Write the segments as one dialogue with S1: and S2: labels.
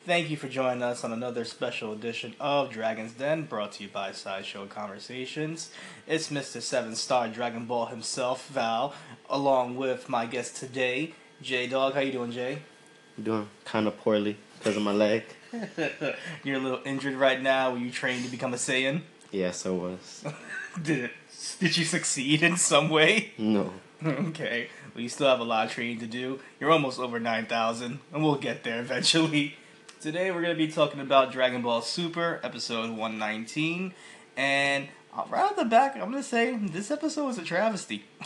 S1: Thank you for joining us on another special edition of Dragon's Den, brought to you by Sideshow Conversations. It's Mr. Seven Star Dragon Ball himself, Val, along with my guest today, J Dawg. How you doing, Jay?
S2: doing kind of poorly because of my leg.
S1: You're a little injured right now. Were you trained to become a Saiyan?
S2: Yes, I was.
S1: Did it, did you succeed in some way?
S2: No.
S1: okay. Well, you still have a lot of training to do. You're almost over 9,000, and we'll get there eventually. Today, we're going to be talking about Dragon Ball Super, episode 119. And right off the back, I'm going to say this episode was a travesty.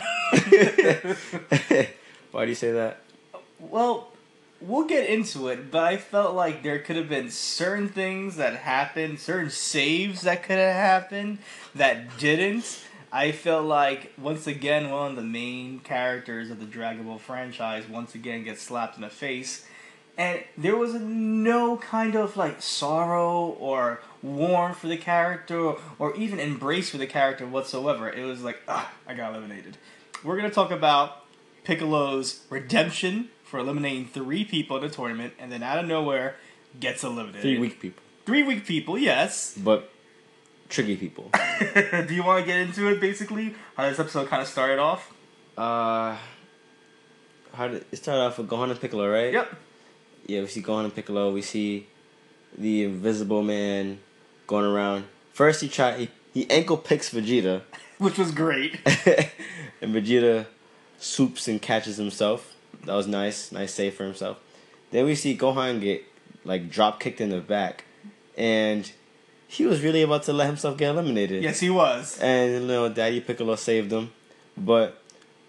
S2: Why do you say that?
S1: well, we'll get into it, but I felt like there could have been certain things that happened, certain saves that could have happened that didn't. I felt like once again one of the main characters of the Dragon Ball franchise once again gets slapped in the face. And there was no kind of like sorrow or warmth for the character or, or even embrace for the character whatsoever. It was like, ah, I got eliminated. We're gonna talk about Piccolo's redemption for eliminating three people in the tournament, and then out of nowhere gets eliminated.
S2: Three weak people,
S1: Three weak people, yes.
S2: but tricky people.
S1: Do you want to get into it, basically? How this episode kind of started off?
S2: Uh, how did it start off with Gohan and Piccolo, right?
S1: Yep.
S2: Yeah, we see Gohan and Piccolo. We see the Invisible Man going around. First, he tried he, he ankle picks Vegeta,
S1: Which was great.
S2: and Vegeta swoops and catches himself. That was nice, nice save for himself. Then we see Gohan get like drop kicked in the back, and he was really about to let himself get eliminated.
S1: yes, he was.
S2: And you know, Daddy Piccolo saved him, but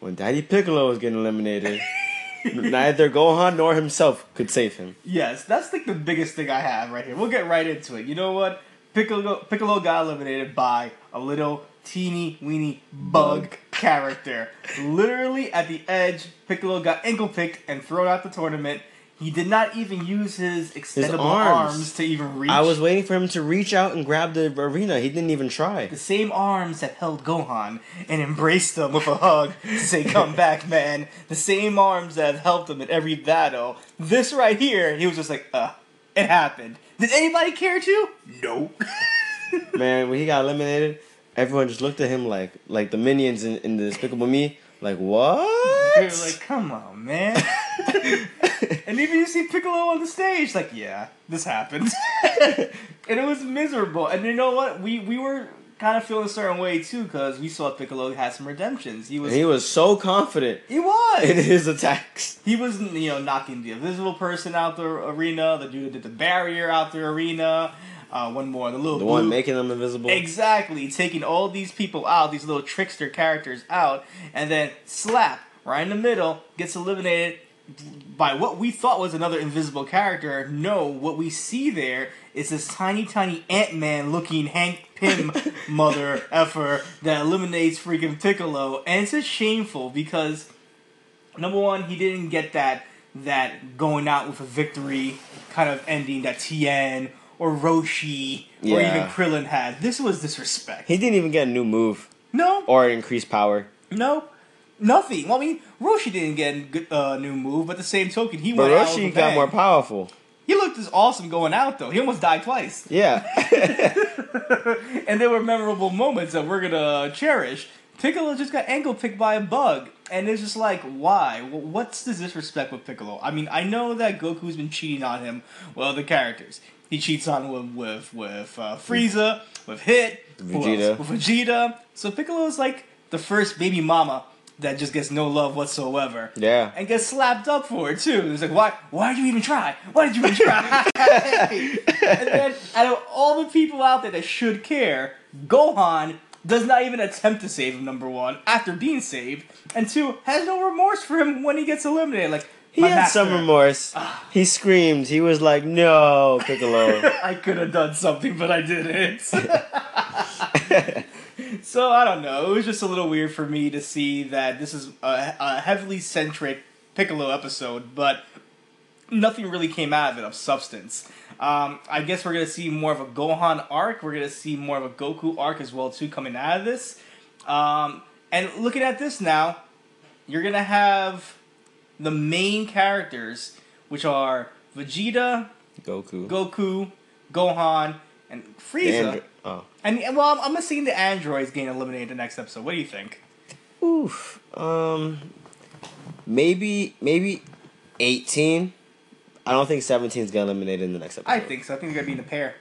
S2: when Daddy Piccolo was getting eliminated, neither Gohan nor himself could save him.
S1: Yes, that's like the biggest thing I have right here. We'll get right into it. You know what? Piccolo Piccolo got eliminated by a little teeny weeny bug,
S2: Bug.
S1: character. Literally at the edge, Piccolo got ankle picked and thrown out the tournament. He did not even use his extendable
S2: arms.
S1: arms. to even reach.
S2: I was waiting for him to reach out and grab the arena. He didn't even try.
S1: the same arms that held Gohan and embraced him with a hug to say, "Come back, man." The same arms that have helped him in every battle. This right here, he was just like, "Uh, it happened." Did anybody care to? No.
S2: Man, when he got eliminated, everyone just looked at him like like the minions in, in the Despicable Me. Like what?
S1: They were like, "Come on, man." and even you see Piccolo on the stage, like, yeah, this happened, and it was miserable. And you know what? We we were kind of feeling a certain way too because we saw Piccolo had some redemptions. He was
S2: And he was so confident
S1: he was
S2: in his attacks.
S1: he was you know knocking the invisible person out the arena, the dude that did the barrier out the arena. Uh, one more, the little
S2: The
S1: blue-
S2: one making them invisible.
S1: Exactly, taking all these people out, these little trickster characters out, and then slap right in the middle gets eliminated by what we thought was another invisible character. No, what we see there is this tiny, tiny Ant Man looking Hank Pym mother effer that eliminates freaking Piccolo, and it's just shameful because number one, he didn't get that that going out with a victory kind of ending that Tien or Roshi or even Krillin had. This was disrespect.
S2: He didn't even get a new move
S1: no,
S2: or increased power.
S1: no, nothing. Well, I mean, Roshi didn't get a uh, new move, but the same token, he
S2: But
S1: went out with a
S2: Roshi got
S1: bang.
S2: more powerful.
S1: He looked as awesome going out though. He almost died twice,
S2: Yeah.
S1: and there were memorable moments that we're gonna cherish. Piccolo just got ankle picked by a bug, and it's just like, why? Wh- What's the disrespect with Piccolo? I mean, I know that Goku's been cheating on him with other characters. He cheats on with with with uh, Frieza, with Hit.
S2: Vegeta.
S1: with Vegeta. So Piccolo's like the first baby mama that just gets no love whatsoever.
S2: yeah.
S1: and gets slapped up for it too. It's like, why? Why did you even try? Why did you even try? and then, out of all the people out there that should care, Gohan does not even attempt to save him. Number one, after being saved, and two, has no remorse for him when he gets eliminated. Like
S2: He had some
S1: master,
S2: remorse. Ah. He screamed. He was like, "No, Piccolo."
S1: I could have done something, but I didn't. so I don't know. It was just a little weird for me to see that this is a, a heavily centric Piccolo episode, but nothing really came out of it of substance. Um, I guess we're gonna see more of a Gohan arc. We're gonna see more of a Goku arc as well too coming out of this. Um, and looking at this now, you're gonna have the main characters, which are Vegeta,
S2: Goku.
S1: Goku, Gohan, and Frieza.
S2: Oh.
S1: And well, I'm, I'm gonna see the androids getting eliminated the next episode. What do you think?
S2: Oof. Um. Maybe maybe eighteen. I don't think 17 is gonna eliminate in the next episode.
S1: I think so. I think they're gonna be in a pair.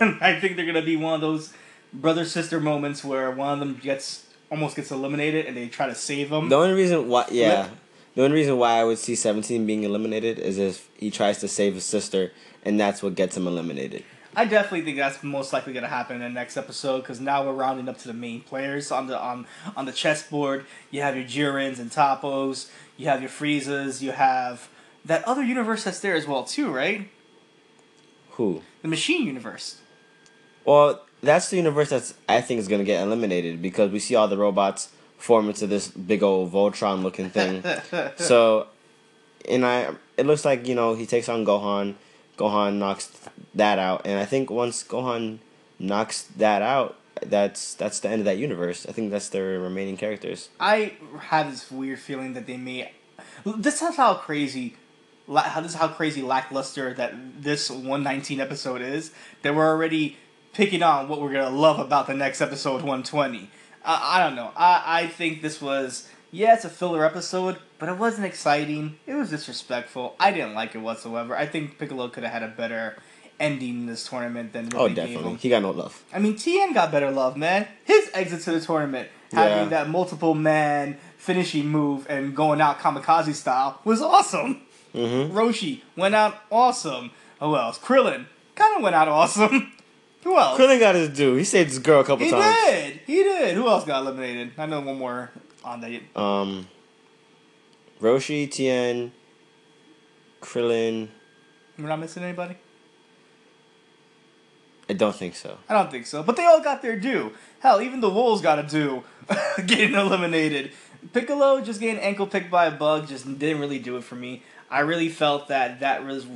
S1: I think they're gonna be one of those brother sister moments where one of them gets almost gets eliminated and they try to save them.
S2: The only reason why, yeah,
S1: Flip.
S2: the only reason why I would see 17 being eliminated is if he tries to save his sister, and that's what gets him eliminated.
S1: I definitely think that's most likely gonna happen in the next episode because now we're rounding up to the main players on the on on the chessboard. You have your Jirens and Toppos. You have your Friezas. You have that other universe that's there as well too, right?
S2: Who?
S1: The Machine universe.
S2: Well, that's the universe that's I think is gonna get eliminated because we see all the robots form into this big old Voltron looking thing. so, and I, it looks like you know he takes on Gohan. Gohan knocks that out, and I think once Gohan knocks that out, that's that's the end of that universe. I think that's their remaining characters.
S1: I have this weird feeling that they may. This is how crazy, how this is how crazy lackluster that this one nineteen episode is. That we're already picking on what we're gonna love about the next episode one twenty. I I don't know. I I think this was yeah, it's a filler episode, but it wasn't exciting. It was disrespectful. I didn't like it whatsoever. I think Piccolo could have had a better ending in this tournament than what
S2: Oh, definitely. He got no love.
S1: I mean, Tien got better love, man. His exit to the tournament, having
S2: Yeah.
S1: that multiple man finishing move and going out kamikaze style was awesome.
S2: Mm-hmm.
S1: Roshi went out awesome. Who else? Krillin kind of went out awesome. Who else?
S2: Krillin got his due. He saved his girl a couple
S1: he
S2: times.
S1: He did. He did. Who else got eliminated? I know one more on that.
S2: Um, Roshi, Tien, Krillin.
S1: We're not missing anybody.
S2: I don't think so.
S1: I don't think so. But they all got their due. Hell, even the Wolves got a due getting eliminated. Piccolo just getting ankle picked by a bug just didn't really do it for me. I really felt that that was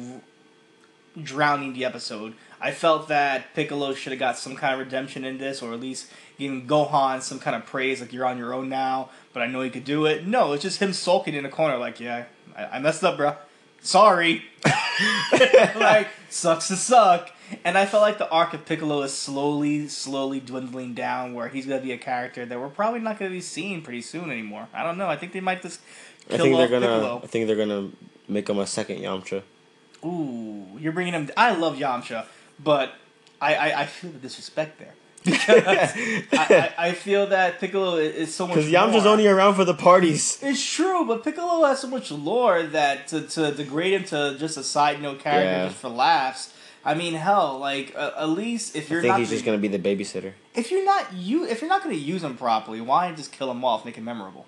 S1: drowning the episode. I felt that Piccolo should have got some kind of redemption in this, or at least giving Gohan some kind of praise, like you're on your own now, but I know you could do it. No, it's just him sulking in the corner, like, yeah, I, I messed up, bro. Sorry. like, sucks to suck. And I felt like the arc of Piccolo is slowly, slowly dwindling down, where he's gonna be a character that we're probably not gonna be seeing pretty soon anymore. I don't know. I think they might just
S2: I
S1: kill
S2: think
S1: off
S2: they're gonna.
S1: Piccolo.
S2: I think they're gonna make him a second Yamcha.
S1: Ooh, you're bringing him. I love Yamcha, but I I, I feel the disrespect there. Because I, I, I feel that Piccolo is, so much.
S2: Because Yamcha's only around for the parties.
S1: It's true, but Piccolo has so much lore that to, to degrade him to just a side note character
S2: Yeah.
S1: just for laughs. I mean, hell, like uh, at least if you're
S2: think
S1: not
S2: he's just gonna be the babysitter.
S1: if you're not you if you're not going to use him properly, why not just kill him off, make him memorable?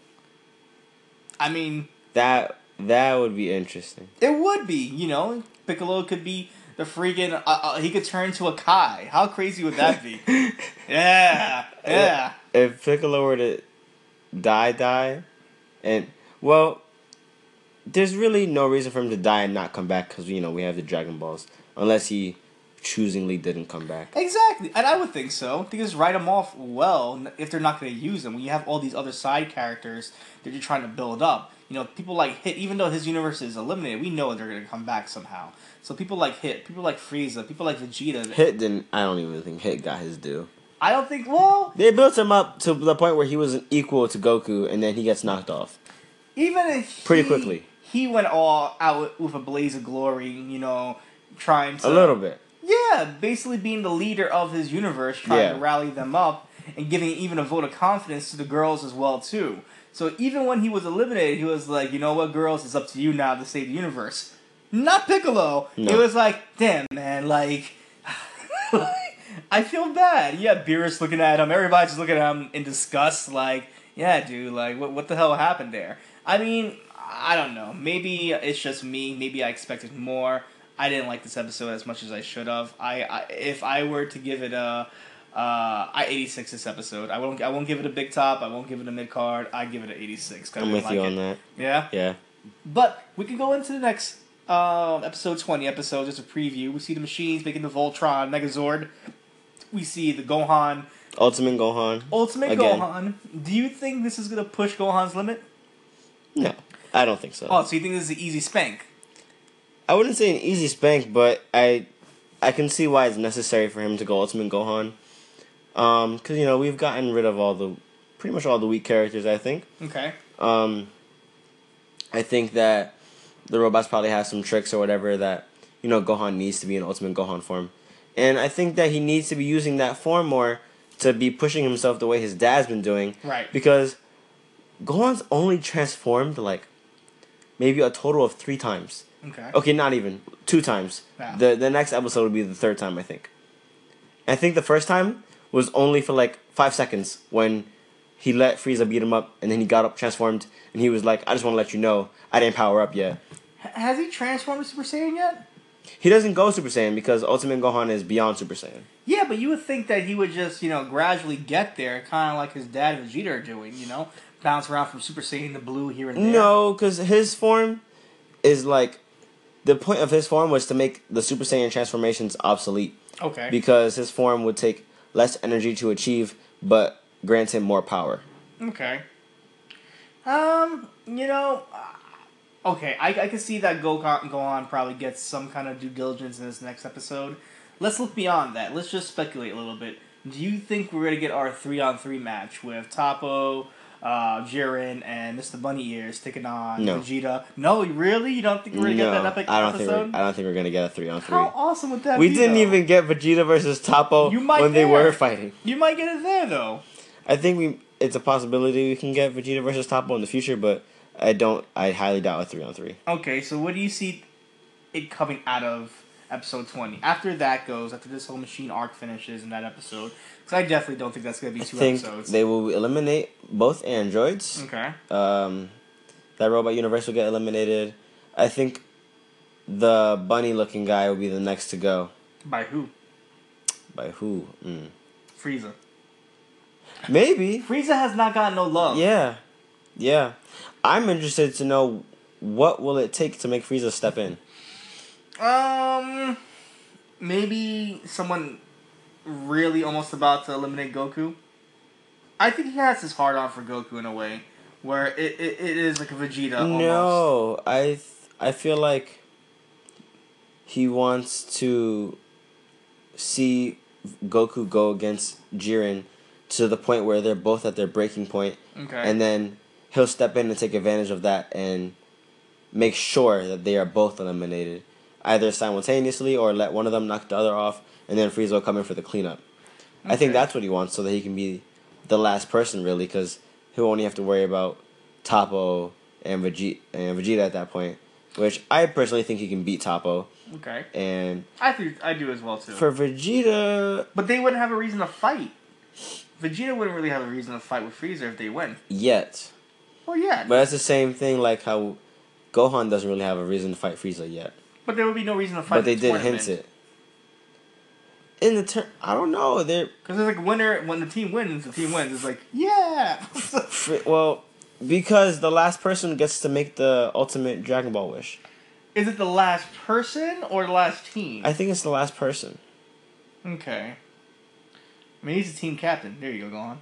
S1: I mean,
S2: That that would be interesting.
S1: it would be, you know, Piccolo could be the freaking uh, uh, he could turn to a Kai. How crazy would that be? yeah, yeah.
S2: If Piccolo were to die, die, and well, there's really no reason for him to die and not come back because you know we have the Dragon Balls, unless he choosingly didn't come back.
S1: Exactly, and I would think so. They just write them off well if they're not going to use them. When you have all these other side characters that you're trying to build up, you know, people like Hit. Even though his universe is eliminated, we know they're going to come back somehow. So people like Hit, people like Frieza, people like Vegeta.
S2: Hit didn't. I don't even think Hit got his due.
S1: I don't think. Well,
S2: They built him up to the point where he was equal to Goku, and then he gets knocked off.
S1: even if
S2: Pretty
S1: he-
S2: quickly.
S1: he went all out with a blaze of glory. You know, trying to
S2: A little bit.
S1: Yeah, basically being the leader of his universe, trying
S2: Yeah.
S1: to rally them up and giving even a vote of confidence to the girls as well too. So even when he was eliminated, he was like, you know what, girls, it's up to you now to save the universe. Not Piccolo.
S2: No.
S1: It was like, damn man, like, I feel bad. Yeah, Beerus looking at him. Everybody's just looking at him in disgust. Like, yeah, dude, like, what what the hell happened there? I mean, I don't know. Maybe it's just me. Maybe I expected more. I didn't like this episode as much as I should have. I, I if I were to give it a, uh, I eighty six this episode. I won't I won't give it a big top. I won't give it a mid card. I give it an eighty six.
S2: I'm with you on that.
S1: Yeah,
S2: Yeah.
S1: but we can go into the next um, episode twenty episode. Just a preview. We see the machines making the Voltron Megazord. We see the Gohan
S2: Ultimate Gohan.
S1: Ultimate
S2: Again.
S1: Gohan. Do you think this is gonna push Gohan's limit?
S2: No, I don't think so.
S1: Oh, so you think this is an easy spank?
S2: I wouldn't say an easy spank, but I, I can see why it's necessary for him to go Ultimate Gohan. Um, because you know we've gotten rid of all the, pretty much all the weak characters. I think.
S1: Okay.
S2: Um, I think that the robots probably have some tricks or whatever that you know Gohan needs to be in Ultimate Gohan form, and I think that he needs to be using that form more to be pushing himself the way his dad's been doing.
S1: Right.
S2: Because Gohan's only transformed like maybe a total of three times.
S1: Okay.
S2: Okay, not even two times. The the next episode will be the third time I think. I think the first time was only for like five seconds when he let Frieza beat him up, and then he got up, transformed, and he was like, "I just want to let you know I didn't power up yet."
S1: Has he transformed to Super Saiyan yet?
S2: He doesn't go Super Saiyan because Ultimate Gohan is beyond Super Saiyan.
S1: Yeah, but you would think that he would just, you know, gradually get there, kind of like his dad and Vegeta are doing, you know? Bounce around from Super Saiyan to Blue here and there.
S2: No, because his form is like the point of his form was to make the Super Saiyan transformations obsolete
S1: Okay.
S2: because his form would take less energy to achieve, but grants him more power.
S1: okay. Um, you know, uh, okay, I, I can see that Gohan, Gohan probably gets some kind of due diligence in this next episode. Let's look beyond that. Let's just speculate a little bit. Do you think we're going to get our three on three match with Toppo, uh, Jiren, and Mr. Bunny Ears taking on
S2: No.
S1: Vegeta? No, really? You don't think we're going to
S2: no,
S1: get that epic
S2: I don't
S1: episode?
S2: we're, I don't think we're gonna get a three on three.
S1: How awesome would that
S2: We
S1: be?
S2: didn't
S1: though?
S2: even get Vegeta versus Toppo
S1: You might
S2: when they were fighting.
S1: You might get it there though.
S2: I think we it's a possibility we can get Vegeta versus Toppo in the future, but I don't. I highly doubt a three on three.
S1: Okay, so what do you see it coming out of episode 20? After that goes, after this whole machine arc finishes in that episode, because I definitely don't think that's going to be
S2: I
S1: two
S2: think
S1: episodes.
S2: they will eliminate both androids.
S1: okay.
S2: Um, that robot universe will get eliminated. I think the bunny looking guy will be the next to go.
S1: By who?
S2: By who? Mm.
S1: Frieza.
S2: Maybe.
S1: Frieza has not gotten no love.
S2: Yeah, yeah. I'm interested to know what will it take to make Frieza step in.
S1: Um, maybe someone really almost about to eliminate Goku. I think he has his heart on for Goku in a way, where it, it, it is like a Vegeta. Almost.
S2: No, I th- I feel like he wants to see Goku go against Jiren to the point where they're both at their breaking point,
S1: Okay.
S2: and then he'll step in and take advantage of that and make sure that they are both eliminated, either simultaneously or let one of them knock the other off, and then Frieza will come in for the cleanup. I think that's what he wants, so that he can be the last person, really, because he'll only have to worry about Toppo and Vegeta, and Vegeta at that point. Which I personally think he can beat Toppo,
S1: Okay.
S2: and
S1: I think I do as well too.
S2: for Vegeta,
S1: but they wouldn't have a reason to fight. Vegeta wouldn't really have a reason to fight with Frieza if they win.
S2: yet.
S1: Well, yeah,
S2: But that's the same thing like how Gohan doesn't really have a reason to fight Frieza yet.
S1: But there would be no reason to fight.
S2: but they did hint it. In the turn, I don't know. They're
S1: because it's like winner when the team wins, the team wins. It's like yeah.
S2: well because the last person gets to make the ultimate Dragon Ball wish.
S1: Is it the last person or the last team?
S2: I think it's the last person.
S1: okay. I mean, he's a team captain. There you go, Gohan.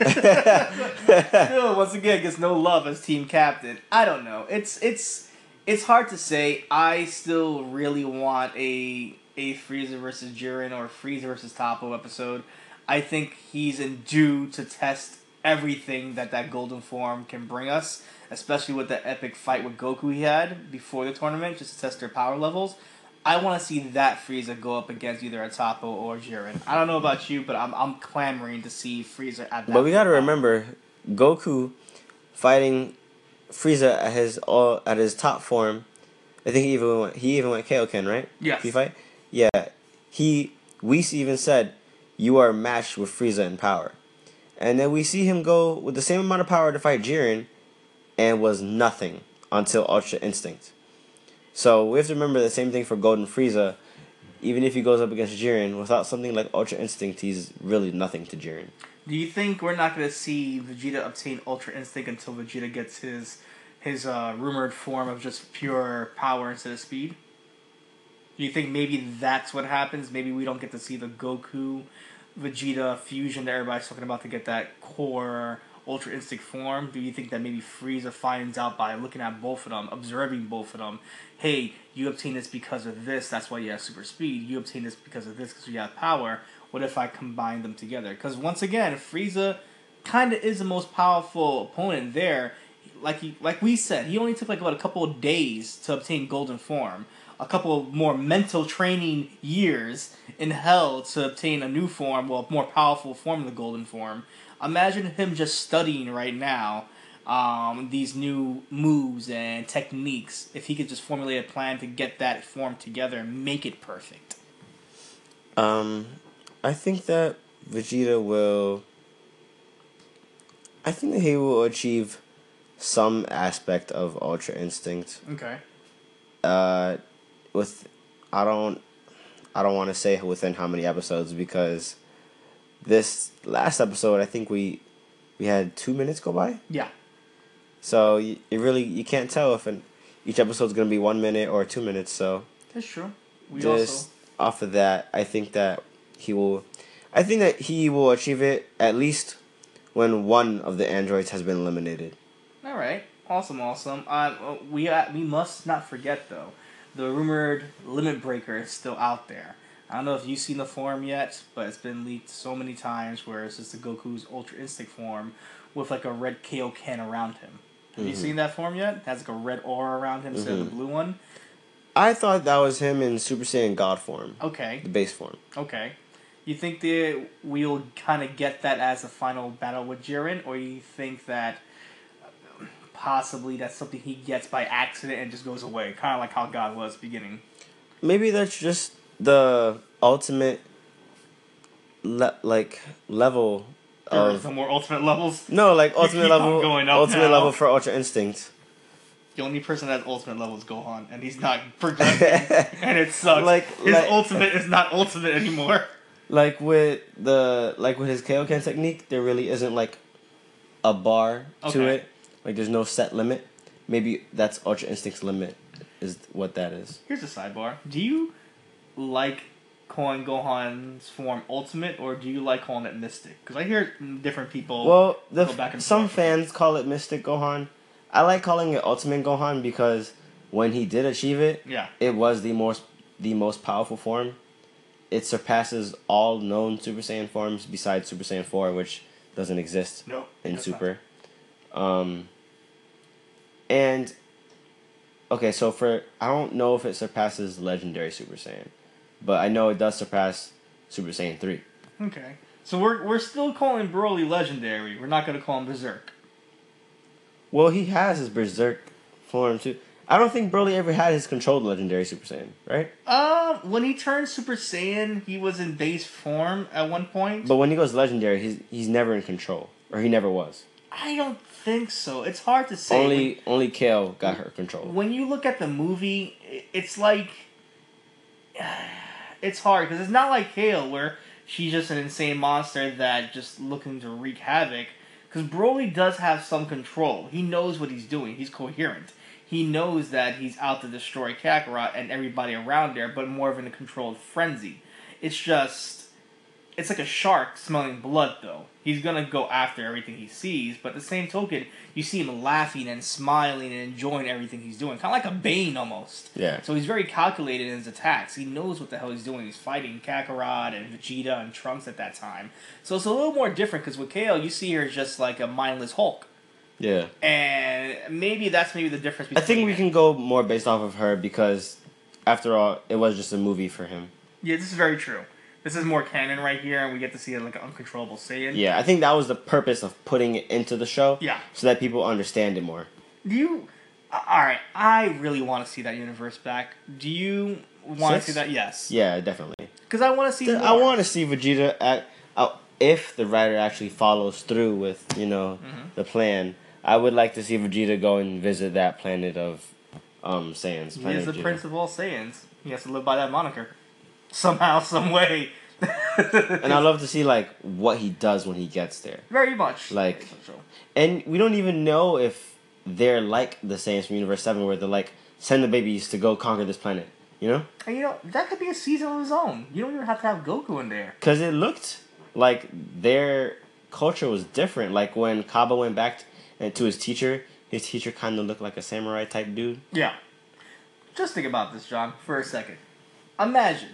S1: Still, once again, gets no love as team captain. I don't know. It's it's it's hard to say. I still really want a a Frieza versus Jiren or Frieza versus Toppo episode. I think he's in due to test everything that that golden form can bring us, especially with the epic fight with Goku he had before the tournament, just to test their power levels. I want to see that Frieza go up against either a Toppo or Jiren. I don't know about you, but I'm I'm clamoring to see Frieza at that.
S2: But we got to remember Goku fighting Frieza at his all at his top form. I think he even went, he even went Kaioken, right?
S1: Yeah.
S2: He fight? Yeah. He Whis even said you are matched with Frieza in power. And then we see him go with the same amount of power to fight Jiren and was nothing until Ultra Instinct. So we have to remember the same thing for Golden Frieza. Even if he goes up against Jiren, without something like Ultra Instinct, he's really nothing to Jiren.
S1: Do you think we're not going to see Vegeta obtain Ultra Instinct until Vegeta gets his his uh, rumored form of just pure power instead of speed? Do you think maybe that's what happens? Maybe we don't get to see the Goku Vegeta fusion that everybody's talking about to get that core Ultra Instinct form. Do you think that maybe Frieza finds out by looking at both of them, observing both of them? Hey, you obtain this because of this. That's why you have super speed. You obtain this because of this because you have power. What if I combine them together? Because once again, Frieza kind of is the most powerful opponent there. Like he, like we said, he only took like about a couple of days to obtain Golden Form. A couple of more mental training years in hell to obtain a new form, well, more powerful form of the Golden Form. Imagine him just studying right now um, these new moves and techniques. If he could just formulate a plan to get that form together and make it perfect.
S2: Um, I think that Vegeta will. I think that he will achieve some aspect of Ultra Instinct.
S1: Okay.
S2: Uh, with, I don't, I don't want to say within how many episodes because, this last episode I think we, we had two minutes go by.
S1: Yeah.
S2: So you, you really you can't tell if an, each episode's gonna be one minute or two minutes. So
S1: That's true. We
S2: just
S1: also
S2: off of that, I think that he will. I think that he will achieve it at least when one of the androids has been eliminated.
S1: all right. Awesome, awesome. Uh, we uh, we must not forget though, the rumored limit breaker is still out there. I don't know if you've seen the form yet, but it's been leaked so many times where it's just the Goku's Ultra Instinct form with like a red Kaioken around him. Have you
S2: Mhm.
S1: seen that form yet? It has like a red aura around him instead of the
S2: Mhm.
S1: blue one.
S2: I thought that was him in Super Saiyan God form,
S1: Okay,
S2: the base form.
S1: okay. You think that we'll kind of get that as a final battle with Jiren, or you think that uh, possibly that's something he gets by accident and just goes away, kind of like how God was beginning?
S2: Maybe that's just the ultimate, le- like level of
S1: some more ultimate levels.
S2: no, like ultimate level,
S1: going up
S2: ultimate
S1: now.
S2: level for Ultra Instinct.
S1: The only person that has ultimate level is Gohan, and he's not progressing, and it sucks.
S2: Like-
S1: his
S2: like-
S1: ultimate is not ultimate anymore.
S2: Like with the like with his Kaioken technique, there really isn't like a bar to
S1: Okay.
S2: it. Like there's no set limit. Maybe that's Ultra Instinct's limit is what that is.
S1: Here's a sidebar: Do you like calling Gohan's form ultimate, or do you like calling it mystic? Because I hear different people.
S2: Well, the,
S1: go back and
S2: some fans call it Mystic Gohan. I like calling it Ultimate Gohan because when he did achieve it,
S1: yeah,
S2: it was the most the most powerful form. It surpasses all known Super Saiyan forms besides Super Saiyan 4, which doesn't exist
S1: no,
S2: in Super. Um, and okay, so for I don't know if it surpasses Legendary Super Saiyan, but I know it does surpass Super Saiyan three.
S1: Okay. So we're we're still calling Broly legendary. We're not gonna call him Berserk.
S2: Well, he has his Berserk form too. I don't think Broly ever had his controlled Legendary Super Saiyan, right?
S1: Uh, when he turned Super Saiyan, he was in base form at one point.
S2: But when he goes Legendary, he's he's never in control, or he never was.
S1: I don't think so. It's hard to say.
S2: Only only Kale got her control.
S1: when you look at the movie, it's like it's hard because it's not like Kale where she's just an insane monster that just looking to wreak havoc. Because Broly does have some control. He knows what he's doing. He's coherent. He knows that he's out to destroy Kakarot and everybody around there, but more of in a controlled frenzy. It's just it's like a shark smelling blood though. He's gonna go after everything he sees, but the same token, you see him laughing and smiling and enjoying everything he's doing. Kinda like a Bane almost.
S2: Yeah.
S1: So he's very calculated in his attacks. He knows what the hell he's doing. He's fighting Kakarot and Vegeta and Trunks at that time. So it's a little more different because with Kale, you see her as just like a mindless Hulk.
S2: Yeah.
S1: And maybe that's maybe the difference
S2: I think we can go more based off of her because, after all, it was just a movie for him.
S1: Yeah, this is very true. This is more canon right here, and we get to see it like an uncontrollable Saiyan.
S2: Yeah, I think that was the purpose of putting it into the show.
S1: Yeah.
S2: So that people understand it more.
S1: Do you? All right, I really want to see that universe back. Do you want to see that? Yes.
S2: Yeah, definitely.
S1: Because I want to see.
S2: I want to see Vegeta at uh, if the writer actually follows through with you know
S1: Mm-hmm.
S2: the plan. I would like to see Vegeta go and visit that planet of um Saiyans.
S1: He is the
S2: Vegeta.
S1: prince of all Saiyans. He has to live by that moniker somehow, some way.
S2: and I love to see like what he does when he gets there.
S1: very much
S2: Like-
S1: Very.
S2: And we don't even know if they're like the Saiyans from Universe Seven, where they're like send the babies to go conquer this planet. You know,
S1: And you know that could be a season of his own. You don't even have to have Goku in there.
S2: because it looked like their culture was different. Like when Cabba went back t- and to his teacher, his teacher kind of looked like a samurai type dude.
S1: Yeah. Just think about this, John, for a second. Imagine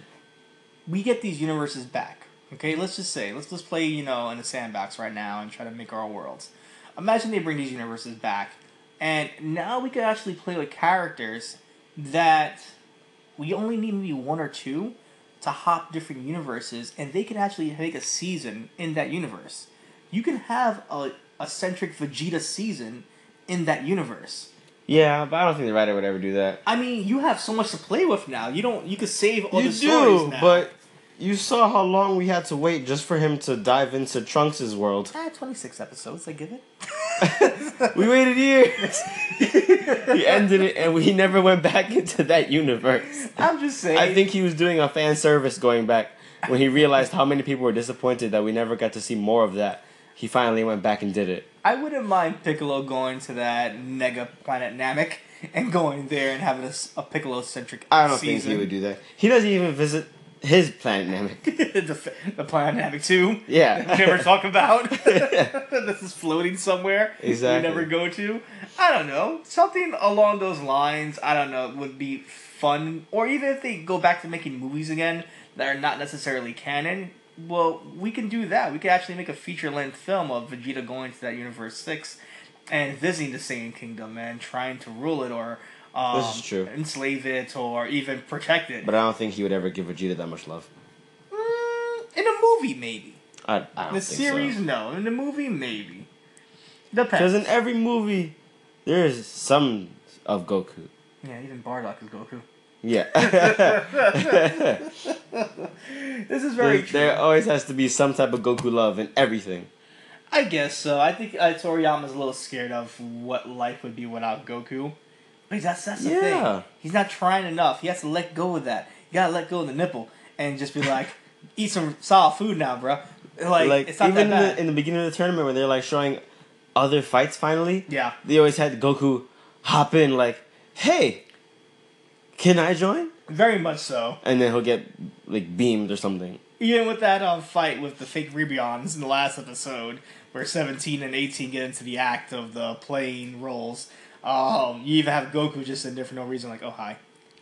S1: we get these universes back. Okay, let's just say, let's just play, you know, in a sandbox right now and try to make our worlds. Imagine they bring these universes back, and now we could actually play with characters that we only need maybe one or two to hop different universes, and they can actually make a season in that universe. You can have a, a centric Vegeta season in that universe.
S2: Yeah, but I don't think the writer would ever do that.
S1: I mean, you have so much to play with now. You don't. You could save all
S2: you
S1: the stories now.
S2: but you saw how long we had to wait just for him to dive into Trunks' world.
S1: ah, twenty six episodes. I give it.
S2: We waited years. he ended it, and we never went back into that universe.
S1: I'm just saying.
S2: I think he was doing a fan service going back when he realized how many people were disappointed that we never got to see more of that. He finally went back and did it.
S1: I wouldn't mind Piccolo going to that mega planet Namek and going there and having a Piccolo centric.
S2: I don't
S1: season.
S2: think he would do that. He doesn't even visit his planet Namek.
S1: the, the planet Namek two.
S2: Yeah.
S1: we never talk about. this is floating somewhere.
S2: Exactly.
S1: We never go to. I don't know. Something along those lines. I don't know. Would be fun, or even if they go back to making movies again that are not necessarily canon. Well, we can do that. We could actually make a feature length film of Vegeta going to that Universe Six and visiting the Saiyan Kingdom and trying to rule it or. Um,
S2: This is true.
S1: Enslave it or even protect it.
S2: But I don't think he would ever give Vegeta that much love.
S1: Mm, in a movie, maybe.
S2: I, I don't
S1: The
S2: think
S1: series,
S2: so.
S1: no. In the movie, maybe.
S2: Because in every movie, there is some of Goku.
S1: yeah, even Bardock is Goku.
S2: Yeah.
S1: This is very
S2: there,
S1: true.
S2: there always has to be some type of Goku love in everything.
S1: I guess so. I think uh, Toriyama's a little scared of what life would be without Goku. But that's that's the
S2: Yeah.
S1: thing. He's not trying enough. He has to let go of that. You gotta let go of the nipple and just be like, eat some solid food now, bro. Like,
S2: Like,
S1: it's not
S2: even in
S1: that bad.
S2: the, in the beginning of the tournament where they're like showing other fights finally,
S1: yeah.
S2: they always had Goku hop in like, "Hey, can I join?"
S1: Very much so.
S2: And then he'll get like beamed or something.
S1: Even with that um, fight with the fake Rebions in the last episode, where 17 and 18 get into the act of the playing roles, um, you even have Goku just in there for no reason, like, oh, hi,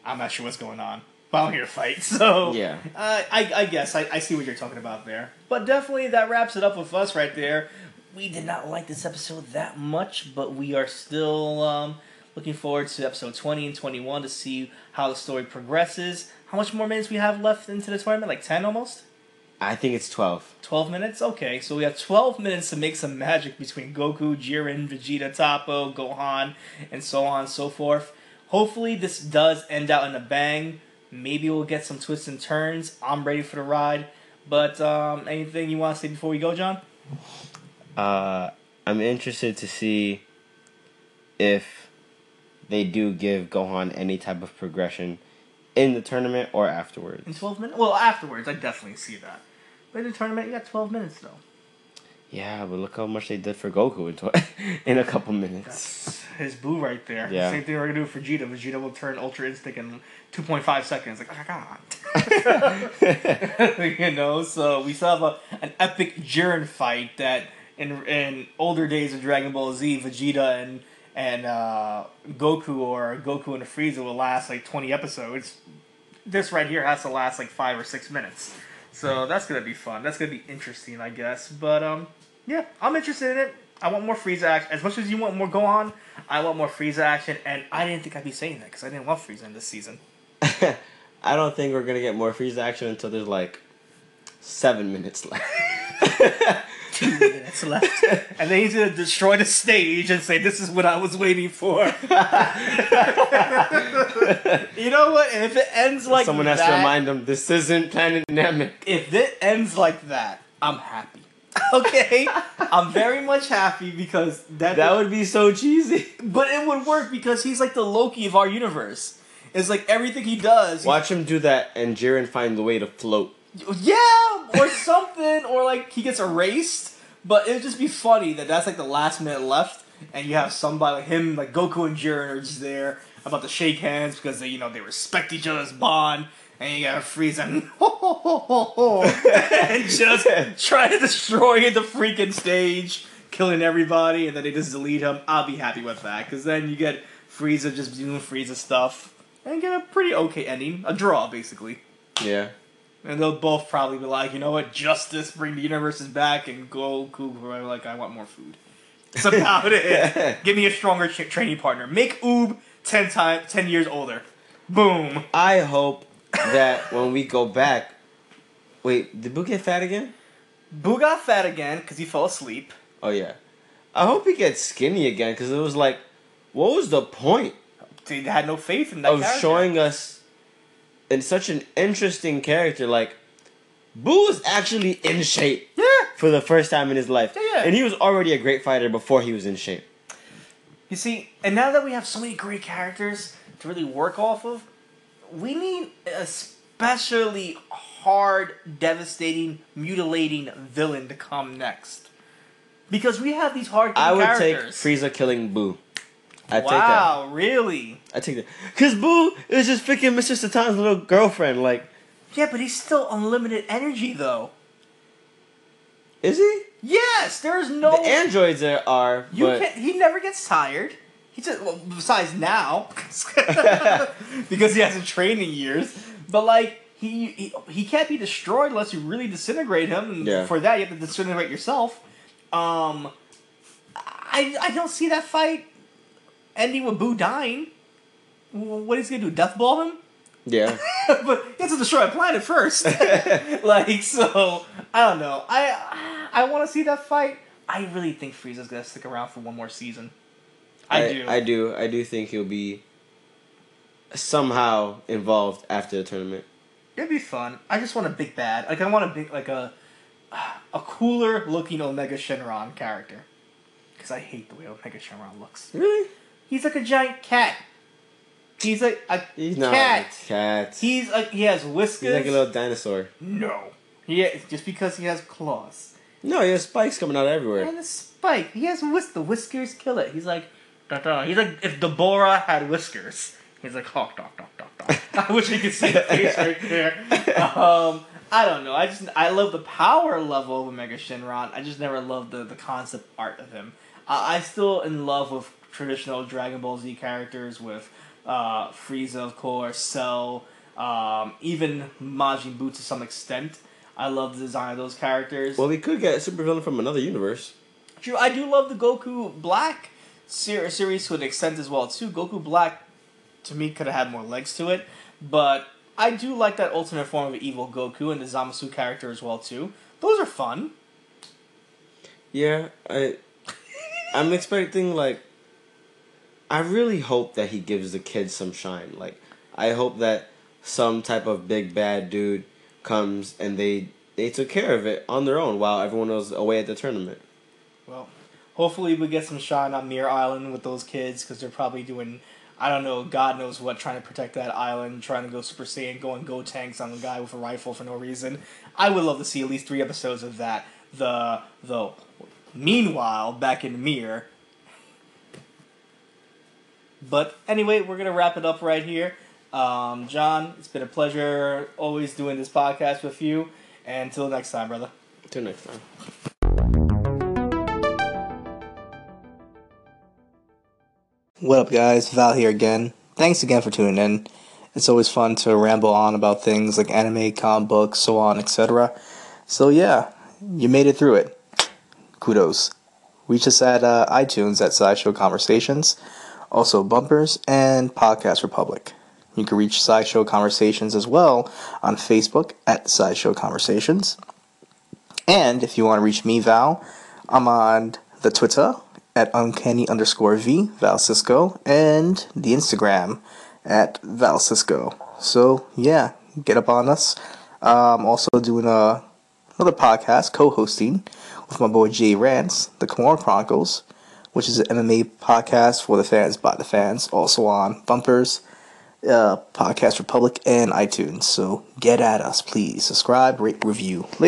S1: I'm not sure what's going on, but I'm here to fight. So,
S2: Yeah.
S1: uh, I, I guess I, I see what you're talking about there. But definitely that wraps it up with us right there. We did not like this episode that much, but we are still um, Looking forward to episode 20 and 21 to see how the story progresses. How much more minutes we have left into the tournament? Like 10 almost?
S2: I think it's twelve.
S1: 12 minutes? Okay, so we have 12 minutes to make some magic between Goku, Jiren, Vegeta, Toppo, Gohan, and so on and so forth. Hopefully, this does end out in a bang. Maybe we'll get some twists and turns. I'm ready for the ride. But um, anything you want to say before we go, John?
S2: Uh, I'm interested to see if they do give Gohan any type of progression in the tournament or afterwards.
S1: In 12 minutes? Well, afterwards, I definitely see that. But in the tournament, you got 12 minutes, though.
S2: Yeah, but look how much they did for Goku in, tw- in a couple minutes.
S1: That's his boo right there.
S2: Yeah.
S1: Same thing we're gonna do for Vegeta. Vegeta will turn Ultra Instinct in 2.5 seconds. Like, oh god. you know, so we still have a, an epic Jiren fight that in in older days of Dragon Ball Z, Vegeta and and uh, Goku or Goku and Frieza will last like 20 episodes. This right here has to last like five or six minutes. So that's gonna be fun. That's gonna be interesting, I guess. But um, yeah, I'm interested in it. I want more Frieza action. As much as you want more Gohan, I want more Frieza action. And I didn't think I'd be saying that because I didn't love Frieza in this season.
S2: I don't think we're gonna get more Frieza action until there's like seven minutes left.
S1: Two minutes left, and then he's gonna destroy the stage and say, "This is what I was waiting for." you know what? If it ends like
S2: Someone has
S1: that,
S2: to remind them this isn't Planet Namek.
S1: if it ends like that, I'm happy. Okay, I'm very much happy because that
S2: That would be so cheesy.
S1: But it would work because he's like the Loki of our universe. It's like everything he does.
S2: Watch him do that and Jiren find the way to float.
S1: Yeah, or something, or like he gets erased. But it would just be funny that that's like the last minute left, and you have somebody like him, like Goku and Jiren are just there about to shake hands because they, you know, they respect each other's bond. And you gotta Frieza and and just try to destroy the freaking stage, killing everybody, and then they just delete him. I'll be happy with that because then you get Frieza just doing Frieza stuff and get a pretty okay ending, a draw basically.
S2: Yeah.
S1: And they'll both probably be like, you know what, justice, bring the universes back, and go be like, I want more food. That's about it. Give me a stronger tra- training partner. Make Oob ten time, ten years older. Boom.
S2: I hope that when we go back, wait, did Boo get fat again?
S1: Boo got fat again because he fell asleep.
S2: Oh yeah. I hope he gets skinny again because it was like, what was the point
S1: They had no faith in that
S2: of
S1: character.
S2: showing us in such an interesting character like Boo was actually in shape
S1: Yeah.
S2: for the first time in his life,
S1: Yeah, yeah.
S2: and he was already a great fighter before he was in shape.
S1: You see, and now that we have so many great characters to really work off of, we need a especially hard, devastating, mutilating villain to come next. Because we have these hard
S2: I would
S1: characters.
S2: take Frieza killing Boo. I take that.
S1: wow, really?
S2: I take that. Cause Boo is just freaking Mr. Satan's little girlfriend. Like,
S1: Yeah, but he's still unlimited energy, though.
S2: is he?
S1: Yes, there's no.
S2: The androids are, are
S1: you
S2: but
S1: can't. He never gets tired. He just well, besides now, because he hasn't trained in years. But like he, he he can't be destroyed unless you really disintegrate him. And
S2: Yeah.
S1: for that, you have to disintegrate yourself. Um, I I don't see that fight ending with Boo dying. What is he gonna do? Death ball him?
S2: yeah.
S1: but he has to destroy a planet first. like so, I don't know. I I want to see that fight. I really think Frieza's gonna stick around for one more season. I, do.
S2: I do. I do think he'll be somehow involved after the tournament.
S1: It'd be fun. I just want a big bad. Like I want a big like a a cooler looking Omega Shenron character. Because I hate the way Omega Shenron looks.
S2: Really?
S1: He's like a giant cat. He's like a
S2: He's not
S1: cat.
S2: a cat.
S1: He's like he has whiskers.
S2: He's like a little dinosaur.
S1: no. Yeah, just because he has claws.
S2: No, he has spikes coming out everywhere.
S1: And the spike. He has whis- the whiskers kill it. He's like, da da. He's like if Dabura had whiskers. He's like hawk dog dog dog dog. I wish you could see the face right there. Um, I don't know. I just I love the power level of Omega Shenron. I just never loved the the concept art of him. I I still in love with traditional Dragon Ball Z characters with uh, Frieza, of course, Cell, um, even Majin Buu to some extent. I love the design of those characters.
S2: Well, he could get a supervillain from another universe.
S1: True, I do love the Goku Black ser- series to an extent as well too. Goku Black, to me, could have had more legs to it, but I do like that alternate form of evil Goku and the Zamasu character as well too. Those are fun.
S2: Yeah, I I'm expecting like I really hope that he gives the kids some shine. Like I hope that some type of big bad dude comes and they they took care of it on their own while everyone was away at the tournament.
S1: Well, hopefully we get some shine on Mir Island with those kids because they're probably doing, I don't know, God knows what, trying to protect that island, trying to go Super Saiyan, going Gotenks on a guy with a rifle for no reason. I would love to see at least three episodes of that. The the meanwhile back in Mir. But anyway, we're gonna wrap it up right here. Um, John, it's been a pleasure always doing this podcast with you. And until next time, brother.
S2: Until next time.
S1: What up, guys? Val here again. Thanks again for tuning in. It's always fun to ramble on about things like anime, comic books, so on, etc. So, yeah, you made it through it. Kudos. Reach us at uh, iTunes at Sideshow Conversations, also Bumpers, and Podcast Republic. You can reach Sideshow Conversations as well on Facebook at Sideshow Conversations. And if you want to reach me, Val, I'm on the Twitter at uncanny underscore V, Val Cisco, and the Instagram at Val Cisco. So, yeah, get up on us. I'm also doing a, another podcast, co hosting with my boy Jay Rance, The Kimura Chronicles, which is an MMA podcast for the fans by the fans, also on Bumpers, uh, Podcast Republic, and iTunes. So, get at us, please. Subscribe, rate, review. Later.